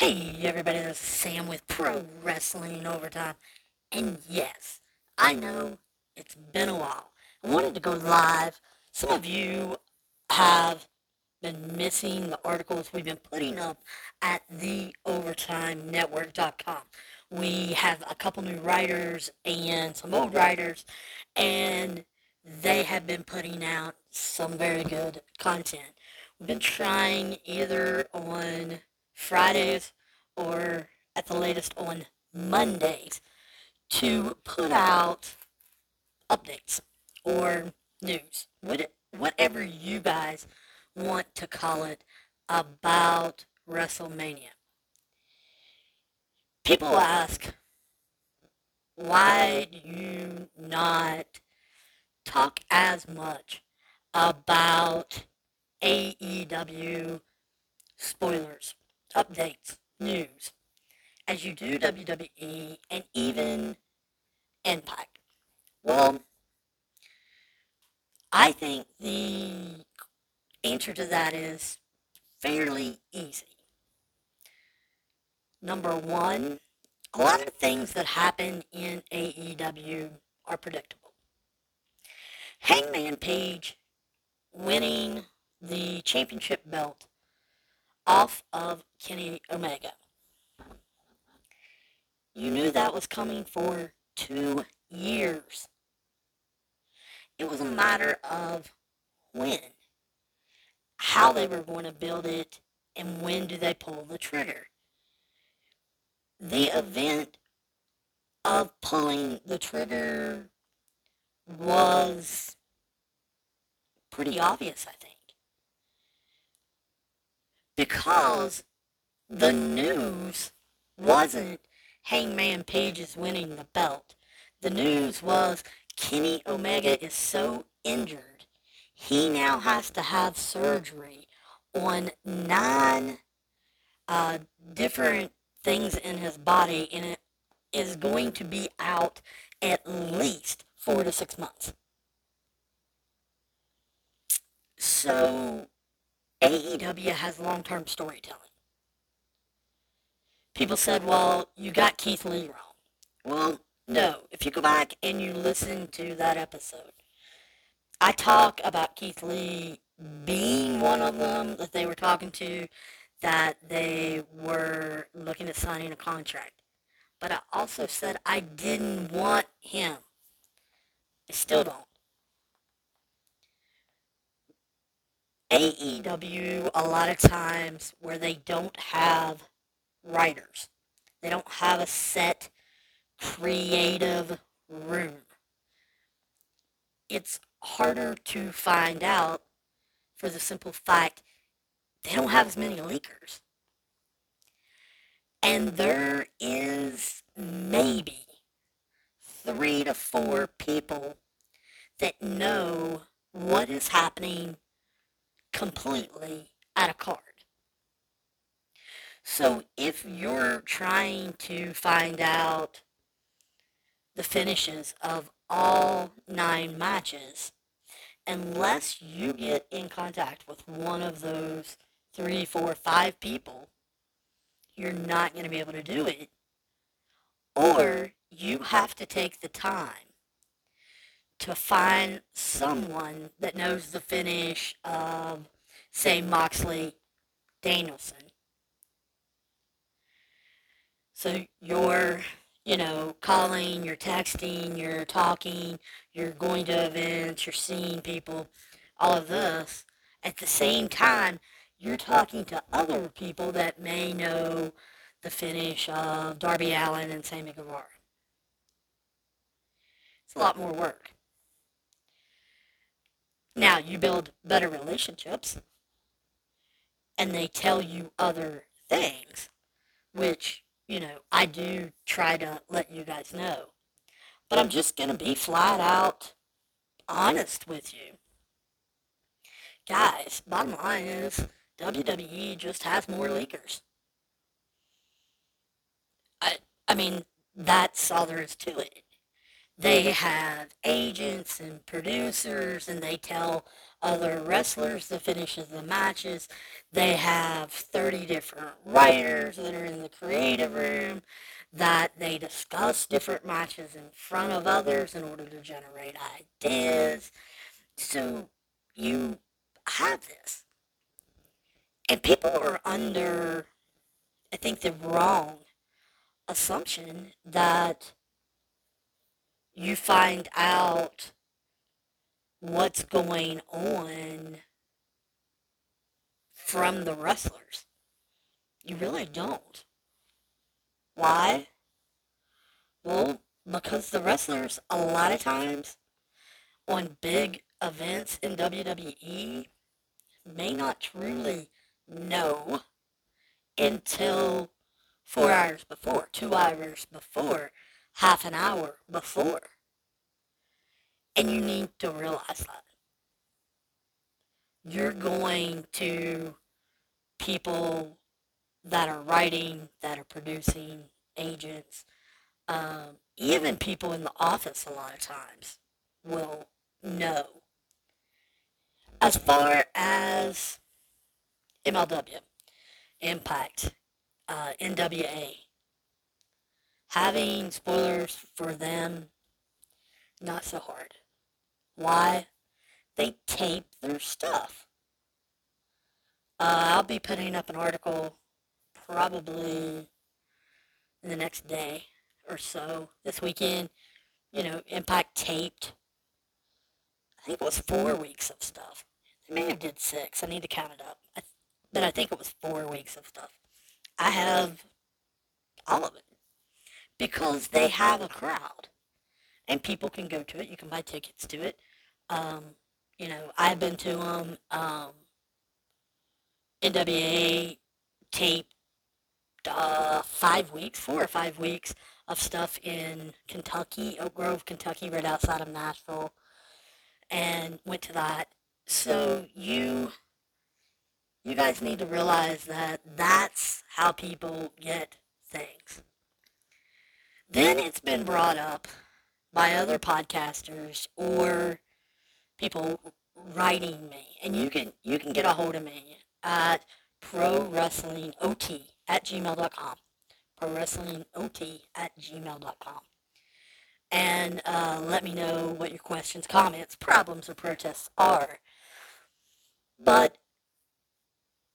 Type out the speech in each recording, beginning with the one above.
Hey everybody, this is Sam with Pro Wrestling Overtime. And yes, I know it's been a while. I wanted to go live. Some of you have been missing the articles we've been putting up at theovertimenetwork.com. We have a couple new writers and some old writers, and they have been putting out some very good content. We've been trying either on Fridays or at the latest on Mondays to put out updates or news, whatever you guys want to call it, about WrestleMania. People ask, why do you not talk as much about AEW spoilers, updates, news as you do WWE and even Impact? Well, I think the answer to that is fairly easy. Number one, a lot of things that happen in AEW are predictable. Hangman Page winning the championship belt off of Kenny Omega. You knew that was coming for two years. It was a matter of when, how they were going to build it, and when do they pull the trigger. The event of pulling the trigger was pretty obvious, I think. Because the news wasn't Hangman Page is winning the belt. The news was Kenny Omega is so injured, he now has to have surgery on nine uh, different things in his body, and it is going to be out at least four to six months. So, AEW has long term storytelling. People said, well, you got Keith Lee wrong. Well, no, if you go back and you listen to that episode, I talk about Keith Lee being one of them that they were talking to, that they were looking at signing a contract. But I also said I didn't want him. I still don't. AEW, a lot of times where they don't have writers, they don't have a set creative room. It's harder to find out for the simple fact they don't have as many leakers. And there is maybe three to four people that know what is happening completely at a card. So if you're trying to find out the finishes of all nine matches unless you get in contact with one of those three, four, five people. You're not going to be able to do it. Or you have to take the time to find someone that knows the finish of, say, Moxley Danielson. So you're you know, calling, you're texting, you're talking, you're going to events, you're seeing people, all of this. At the same time, you're talking to other people that may know the finish of Darby Allin and Sammy Guevara. It's a lot more work. Now, you build better relationships, and they tell you other things, which you know, I do try to let you guys know. But I'm just going to be flat out honest with you. Guys, bottom line is WWE just has more leakers. I, I mean, that's all there is to it. They mm-hmm. have agents and producers, and they tell other wrestlers that finishes the matches. They have 30 different writers that are in the creative room that they discuss different matches in front of others in order to generate ideas. So you have this. And people are under, I think, the wrong assumption that you find out what's going on from the wrestlers. You really don't. Why? Well, because the wrestlers, a lot of times, on big events in WWE, may not truly know until four hours before, two hours before, half an hour before. And you need to realize that. You're going to people that are writing, that are producing, agents, um, even people in the office a lot of times will know. As far as MLW, Impact, uh, NWA, having spoilers for them, not so hard. Why? They tape their stuff. Uh, I'll be putting up an article probably in the next day or so this weekend. You know, Impact taped. I think it was four weeks of stuff. They may have did six. I need to count it up. I, but I think it was four weeks of stuff. I have all of it because they have a crowd and people can go to it. You can buy tickets to it. Um, you know, I've been to them. Um, NWA taped uh, five weeks, four or five weeks of stuff in Kentucky, Oak Grove, Kentucky, right outside of Nashville, and went to that. So you, you guys need to realize that that's how people get things. Then it's been brought up by other podcasters or people writing me, and you can you can get a hold of me at Pro Wrestling OT at gmail.com. Pro Wrestling OT at gmail.com. And uh, let me know what your questions, comments, problems, or protests are. But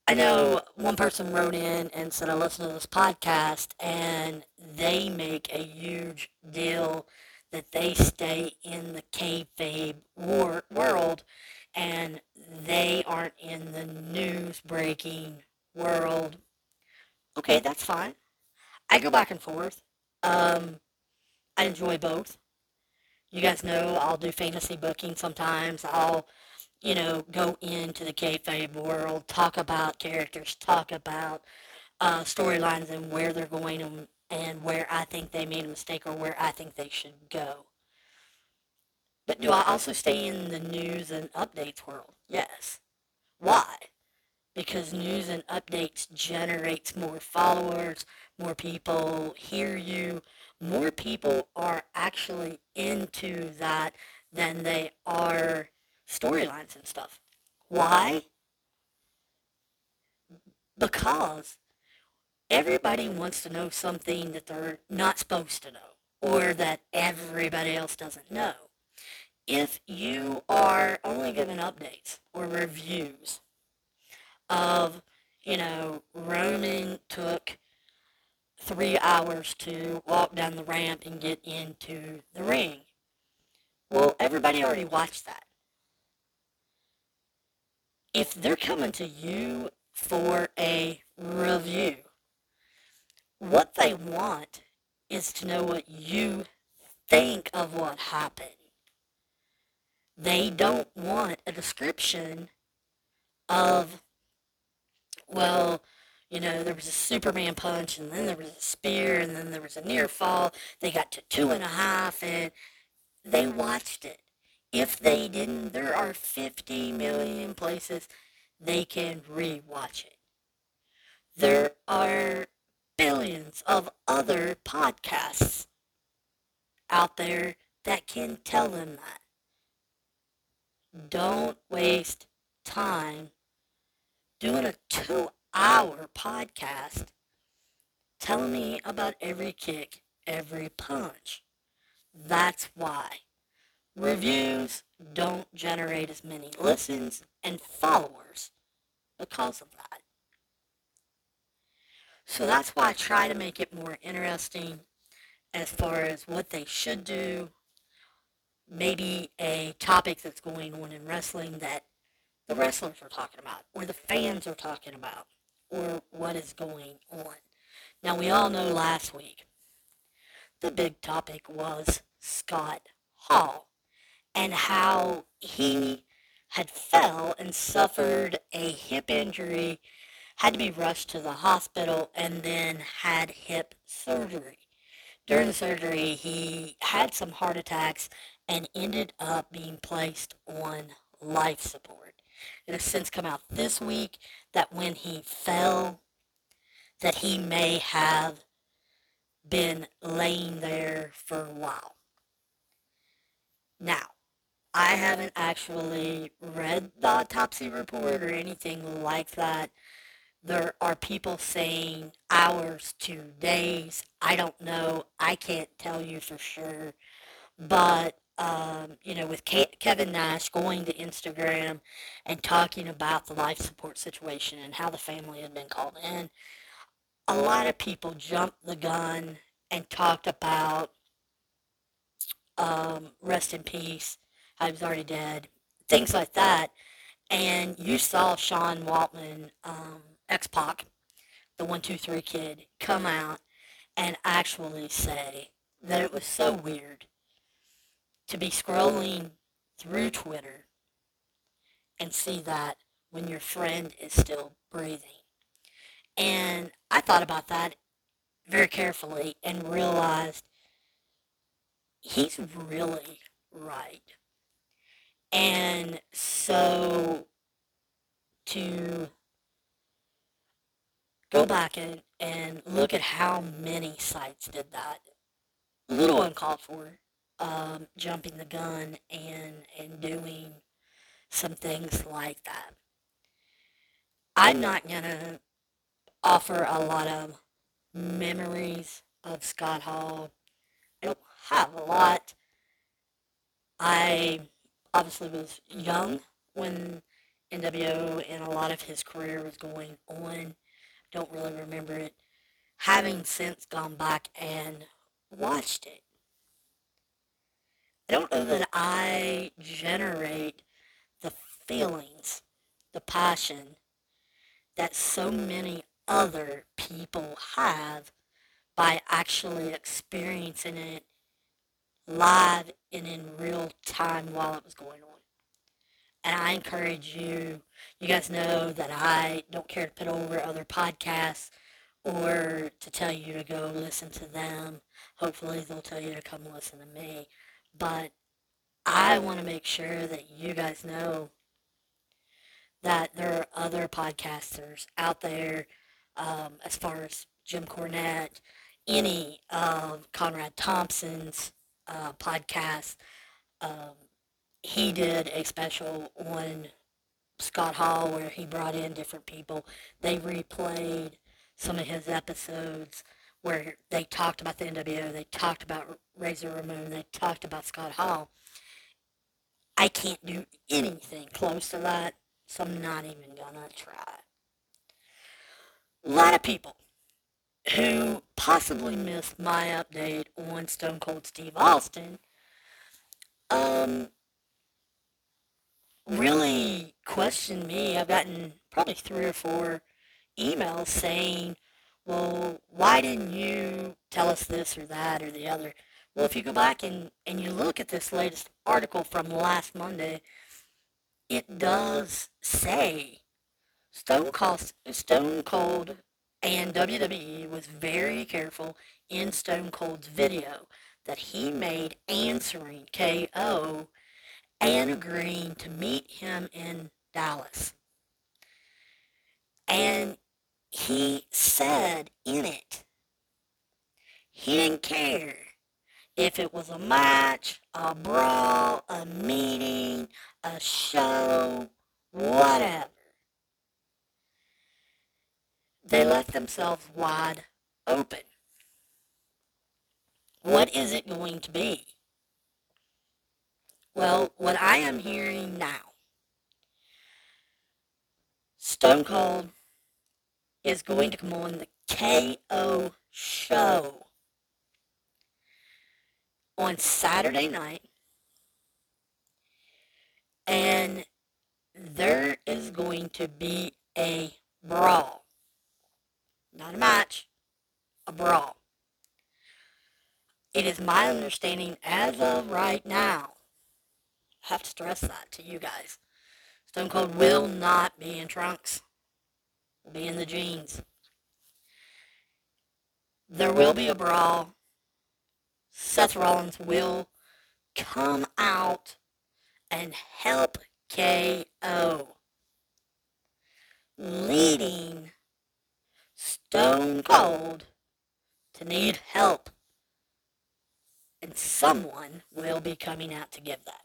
I know one person wrote in and said, I listen to this podcast, and they make a huge deal that they stay in the kayfabe war- world and they aren't in the news breaking world. Okay, that's fine. I go back and forth. Um, I enjoy both. You guys know I'll do fantasy booking sometimes. I'll, you know, go into the kayfabe world, talk about characters, talk about uh, storylines and where they're going and, and where I think they made a mistake or where I think they should go. But do I also stay in the news and updates world? Yes. Why? Because news and updates generates more followers, more people hear you, more people are actually into that than they are storylines and stuff. Why? Because everybody wants to know something that they're not supposed to know or that everybody else doesn't know if you are only given updates or reviews of, you know, Roman took three hours to walk down the ramp and get into the ring. Well, everybody already watched that. If they're coming to you for a review, what they want is to know what you think of what happened. They don't want a description of, well, you know, there was a Superman punch, and then there was a spear, and then there was a near fall. They got to two and a half, and they watched it. If they didn't, there are 50 million places they can rewatch it. There are billions of other podcasts out there that can tell them that. don't waste time doing a two hour podcast telling me about every kick, every punch. That's why. Reviews don't generate as many listens and followers because of that. So that's why I try to make it more interesting as far as what they should do. Maybe a topic that's going on in wrestling that the wrestlers are talking about, or the fans are talking about, or what is going on. Now, we all know last week the big topic was Scott Hall and how he had fell and suffered a hip injury, had to be rushed to the hospital, and then had hip surgery. During the surgery, he had some heart attacks and ended up being placed on life support. It has since come out this week that when he fell, that he may have been laying there for a while. Now, I haven't actually read the autopsy report or anything like that. There are people saying hours to days. I don't know. I can't tell you for sure. But, um, you know, with Ke- Kevin Nash going to Instagram and talking about the life support situation and how the family had been called in, a lot of people jumped the gun and talked about um, rest in peace I was already dead, things like that. And you saw Sean Waltman, um, X Pac, the one two three kid, come out and actually say that it was so weird to be scrolling through Twitter and see that when your friend is still breathing. And I thought about that very carefully and realized he's really right. And so to go back and, and look at how many sites did that, a little uncalled for, um, jumping the gun and, and doing some things like that. I'm not going to offer a lot of memories of Scott Hall. I don't have a lot. I obviously was young when NWO and a lot of his career was going on. Don't really remember it. Having since gone back and watched it, I don't know that I generate the feelings, the passion that so many other people have by actually experiencing it live and in real time while it was going on. And I encourage you, you guys know that I don't care to put over other podcasts or to tell you to go listen to them. Hopefully they'll tell you to come listen to me. But I want to make sure that you guys know that there are other podcasters out there um, as far as Jim Cornette, any of Conrad Thompson's uh, podcast. Um, he did a special on Scott Hall where he brought in different people. They replayed some of his episodes where they talked about the NWO, they talked about Razor Ramon, they talked about Scott Hall. I can't do anything close to that, so I'm not even gonna try. A lot of people who possibly missed my update on Stone Cold Steve Austin, um, really questioned me. I've gotten probably three or four emails saying, well, why didn't you tell us this or that or the other? Well, if you go back and, and you look at this latest article from last Monday, it does say Stone Cold, Stone Cold and WWE was very careful in Stone Cold's video that he made answering KO and agreeing to meet him in Dallas. And he said in it, he didn't care if it was a match, a brawl, a meeting, a show, whatever. They left themselves wide open. What is it going to be? Well, what I am hearing now, Stone Cold is going to come on the KO show on Saturday night. And there is going to be a brawl. Not a match, a brawl. It is my understanding as of right now, I have to stress that to you guys. Stone Cold will not be in trunks. Will be in the jeans. There will be a brawl. Seth Rollins will come out and help KO. Leading Stone Cold to need help. And someone will be coming out to give that.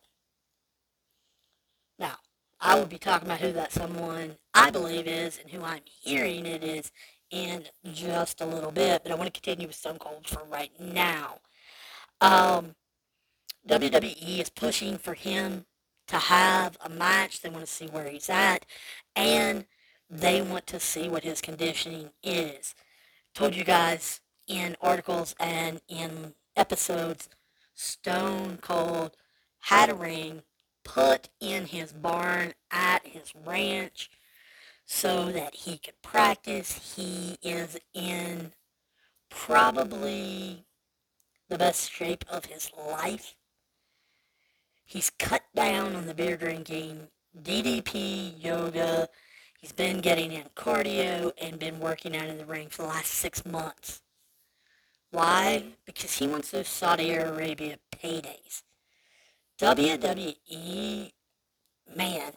Now, I will be talking about who that someone I believe is and who I'm hearing it is in just a little bit, but I want to continue with Stone Cold for right now. Um, WWE is pushing for him to have a match. They want to see where he's at, and they want to see what his conditioning is. Told you guys in articles and in episodes, Stone Cold had a ring put in his barn at his ranch so that he could practice. He is in probably the best shape of his life. He's cut down on the beer drinking, DDP, yoga. He's been getting in cardio and been working out in the ring for the last six months. Why? Because he wants those Saudi Arabia paydays. WWE, man,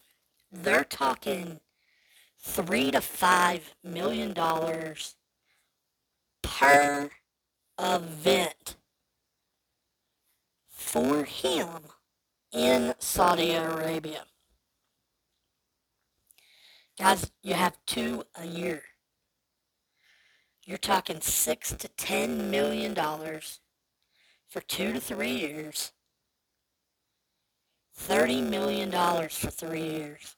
they're talking three to five million dollars per event for him in Saudi Arabia. Guys, you have two a year. You're talking six to ten million dollars for two to three years $30 million for three years.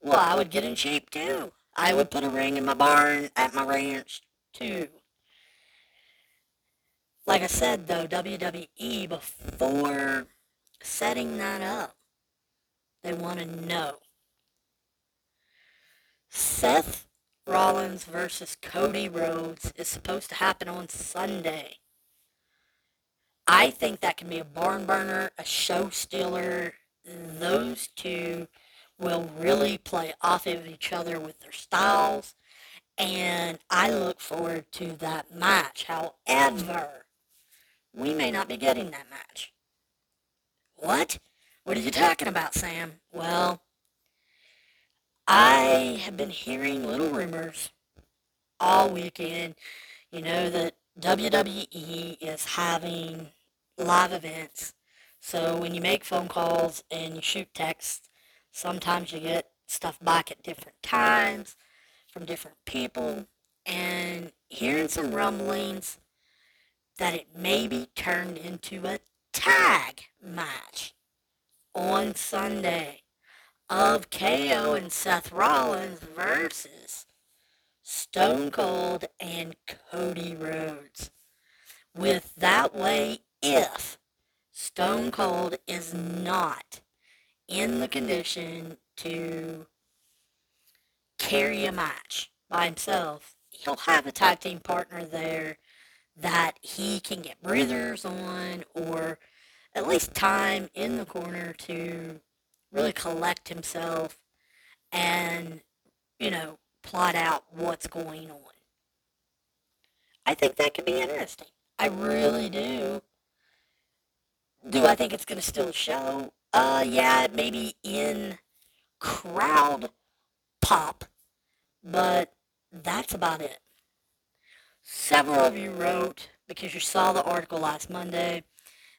Well, I would get in shape too. I would put a ring in my barn at my ranch too. Like I said though, WWE, before setting that up, they want to know. Seth Rollins versus Cody Rhodes is supposed to happen on Sunday. I think that can be a barn burner, a show stealer. Those two will really play off of each other with their styles. And I look forward to that match. However, we may not be getting that match. What? What are you talking about, Sam? Well, I have been hearing little rumors all weekend, you know, that WWE is having live events. So when you make phone calls and you shoot texts, sometimes you get stuff back at different times from different people. And hearing some rumblings that it may be turned into a tag match on Sunday of KO and Seth Rollins versus Stone Cold and Cody Rhodes. With that way, if Stone Cold is not in the condition to carry a match by himself, he'll have a tag team partner there that he can get breathers on or at least time in the corner to really collect himself and, you know, plot out what's going on. I think that could be interesting. I really do. Do I think it's going to still show? Uh, yeah, maybe in crowd pop, but that's about it. Several of you wrote because you saw the article last Monday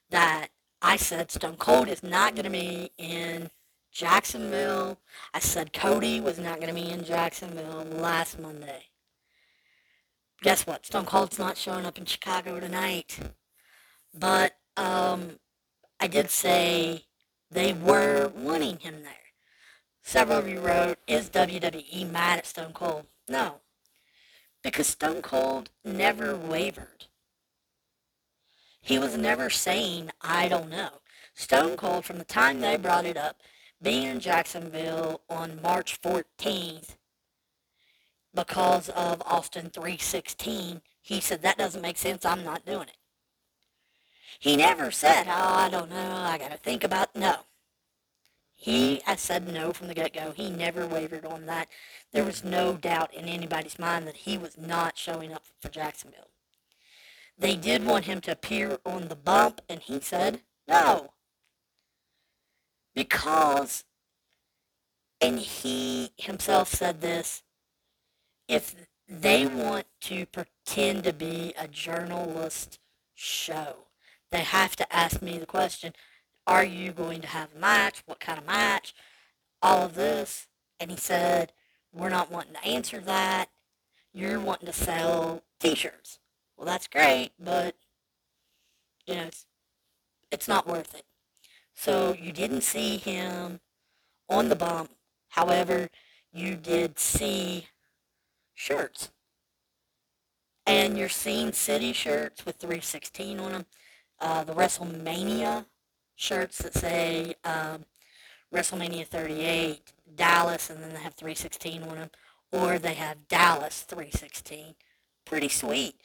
that I said Stone Cold is not going to be in Jacksonville. I said Cody was not going to be in Jacksonville last Monday. Guess what? Stone Cold's not showing up in Chicago tonight. But um, I did say they were wanting him there. Several of you wrote, is WWE mad at Stone Cold? No. Because Stone Cold never wavered. He was never saying, I don't know. Stone Cold, from the time they brought it up, being in Jacksonville on March 14th, because of Austin 316, he said, that doesn't make sense, I'm not doing it. He never said, oh, I don't know, I gotta think about, no. He has said no from the get-go. He never wavered on that. There was no doubt in anybody's mind that he was not showing up for Jacksonville. They did want him to appear on the bump, and he said no. Because, and he himself said this, if they want to pretend to be a journalist show, they have to ask me the question, are you going to have a match? What kind of match? All of this. And he said, we're not wanting to answer that. You're wanting to sell t-shirts. Well, that's great, but, you know, it's, it's not worth it. So you didn't see him on the bump. However, you did see shirts. And you're seeing city shirts with 316 on them. Uh, the WrestleMania shirts that say um, WrestleMania 38, Dallas, and then they have 316 on them, or they have Dallas 316. Pretty sweet.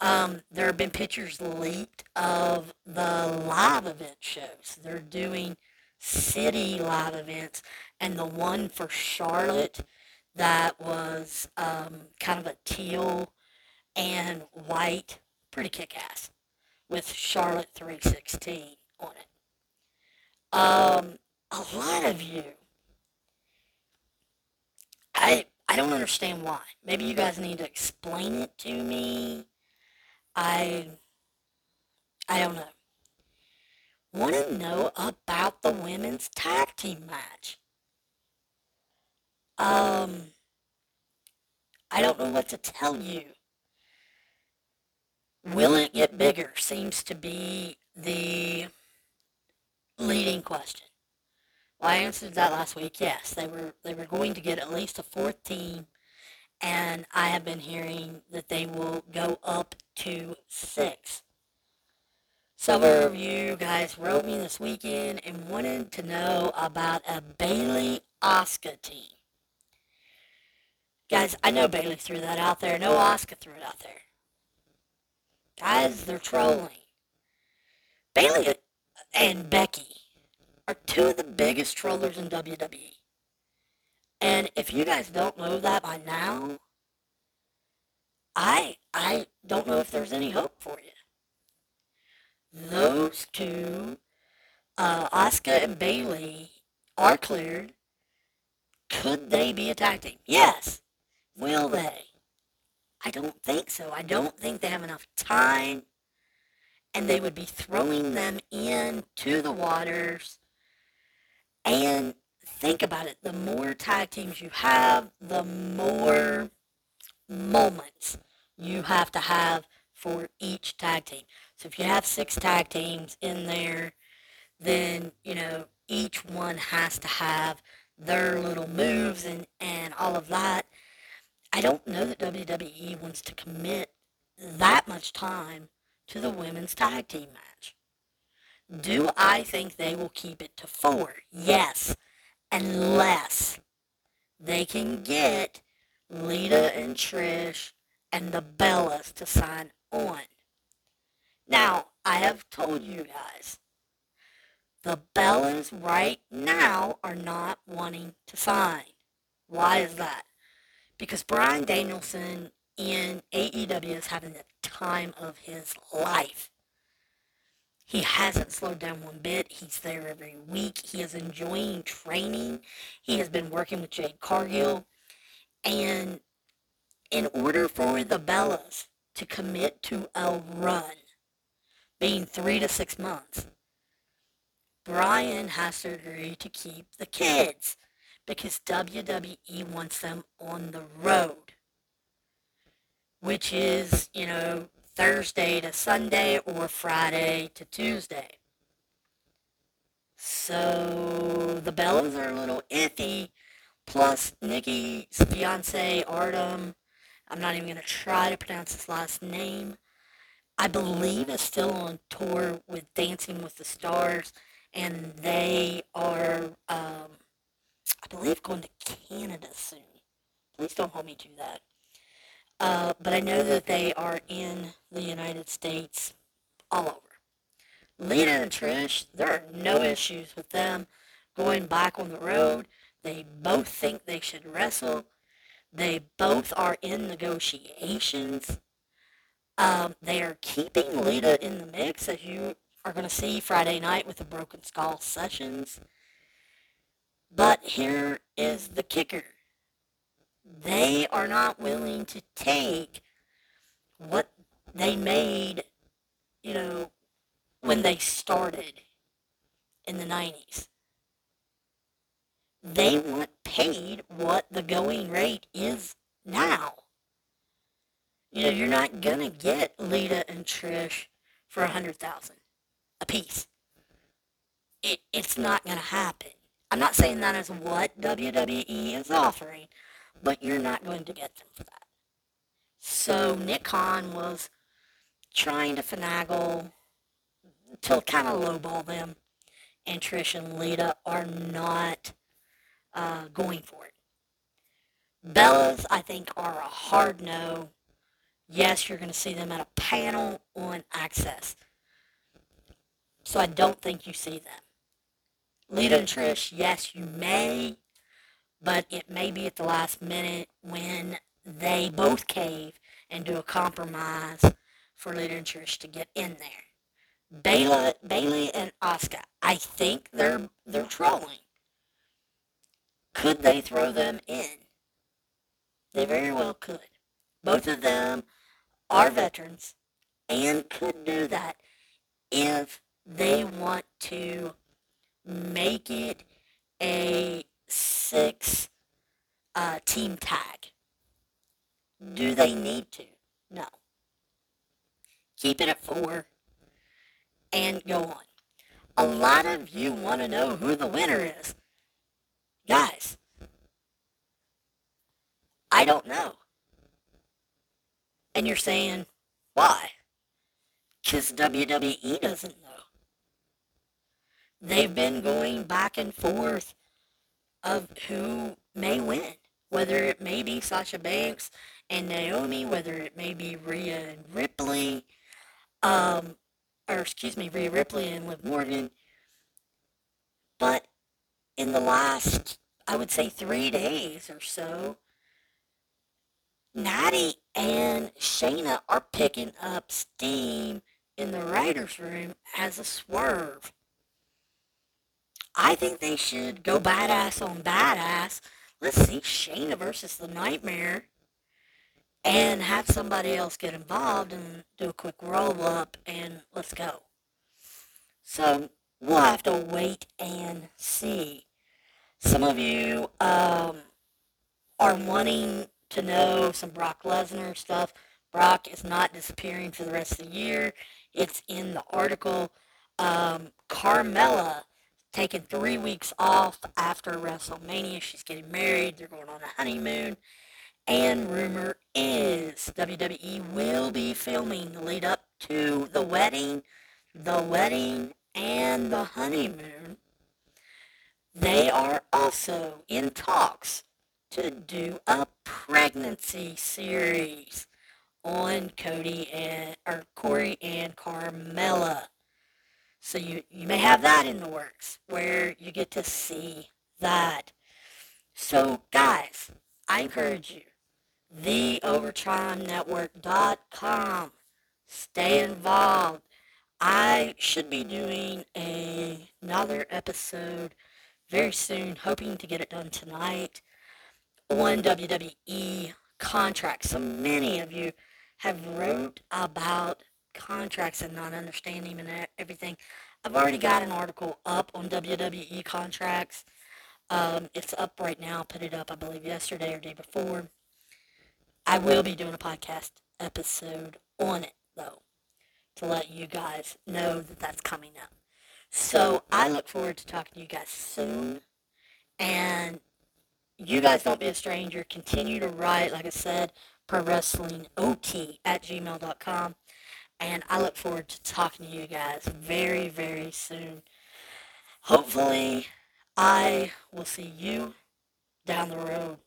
Um, there have been pictures leaked of the live event shows. They're doing city live events, and the one for Charlotte that was um, kind of a teal and white, pretty kick-ass, with Charlotte 316 on it. Um, a lot of you, I I don't understand why. Maybe you guys need to explain it to me. I I don't know. Want to know about the women's tag team match? Um, I don't know what to tell you. Will it get bigger? Seems to be the leading question. Well, I answered that last week. Yes, they were they were going to get at least a fourth team, and I have been hearing that they will go up to mm. six. Some of you guys wrote me this weekend and wanted to know about a Bayley Asuka team. Guys, I know Bayley threw that out there. No Asuka threw it out there. Guys, they're trolling. Bayley and Becky are two of the biggest trollers in WWE. And if you guys don't know that by now, I I don't know if there's any hope for you. Those two, uh, Asuka and Bayley, are cleared. Could they be attacking? Yes. Will they? I don't think so. I don't think they have enough time and they would be throwing them into the waters. And think about it, the more tag teams you have, the more moments you have to have for each tag team. So if you have six tag teams in there, then, you know, each one has to have their little moves and, and all of that. I don't know that WWE wants to commit that much time to the women's tag team match. Do I think they will keep it to four? Yes, unless they can get Lita and Trish and the Bellas to sign on. Now, I have told you guys, the Bellas right now are not wanting to sign. Why is that? Because Bryan Danielson in AEW is having the time of his life. He hasn't slowed down one bit. He's there every week. He is enjoying training. He has been working with Jade Cargill. And in order for the Bellas to commit to a run, being three to six months, Bryan has to agree to keep the kids because WWE wants them on the road, which is, you know, Thursday to Sunday or Friday to Tuesday. So the Bellas are a little iffy. Plus, Nikki's fiance, Artem, I'm not even going to try to pronounce his last name. I believe is still on tour with Dancing with the Stars, and they are, um, I believe, going to Canada soon. Please don't hold me to that. Uh, but I know that they are in the United States all over. Lita and Trish, there are no issues with them going back on the road. They both think they should wrestle. They both are in negotiations. Um, they are keeping Lita in the mix, as you are going to see Friday night with the Broken Skull sessions. But here is the kicker. They are not willing to take what they made, you know, when they started in the 90s. They want paid what the going rate is now. You know, you're not gonna get Lita and Trish for a hundred thousand a piece. It, it's not gonna happen. I'm not saying that is what WWE is offering, but you're not going to get them for that. So Nick Khan was trying to finagle to kind of lowball them, and Trish and Lita are not uh, going for it. Bellas, I think, are a hard no. Yes, you're going to see them at a panel on Axxess. So I don't think you see them. Lita and Trish, yes, you may, but it may be at the last minute when they both cave and do a compromise for Lita and Trish to get in there. Bayley and Asuka, I think they're they're trolling. Could they throw them in? They very well could. Both of them are veterans and could do that if they want to make it a six uh, team tag. Do they need to? No. Keep it at four and go on. A lot of you want to know who the winner is. Guys, I don't know. And you're saying, why? Because WWE doesn't know. They've been going back and forth of who may win. Whether it may be Sasha Banks and Naomi, whether it may be Rhea and Ripley, um, or excuse me, Rhea Ripley and Liv Morgan. But in the last, I would say, three days or so, Natty and Shayna are picking up steam in the writer's room as a swerve. I think they should go badass on badass. Let's see Shayna versus the Nightmare and have somebody else get involved and do a quick roll up and let's go. So we'll have to wait and see. Some of you um, are wanting to know some Brock Lesnar stuff. Brock is not disappearing for the rest of the year. It's in the article. Um, Carmella taking three weeks off after WrestleMania. She's getting married. They're going on a honeymoon. And rumor is WWE will be filming the lead up to the wedding, the wedding, and the honeymoon. They are also in talks to do a pregnancy series on Cody and or Corey and Carmella. So you, you may have that in the works where you get to see that. So guys, I encourage you, theovertimenetwork.com. Stay involved. I should be doing a, another episode very soon, hoping to get it done tonight on WWE contracts. So many of you have wrote about contracts and not understanding and everything. I've already got an article up on WWE contracts. Um, it's up right now. I Put it up, I believe, yesterday or day before. I will be doing a podcast episode on it, though, to let you guys know that that's coming up. So I look forward to talking to you guys soon. And you guys don't be a stranger. Continue to write, like I said, pro wrestling ot at gmail.com. And I look forward to talking to you guys very, very soon. Hopefully, I will see you down the road.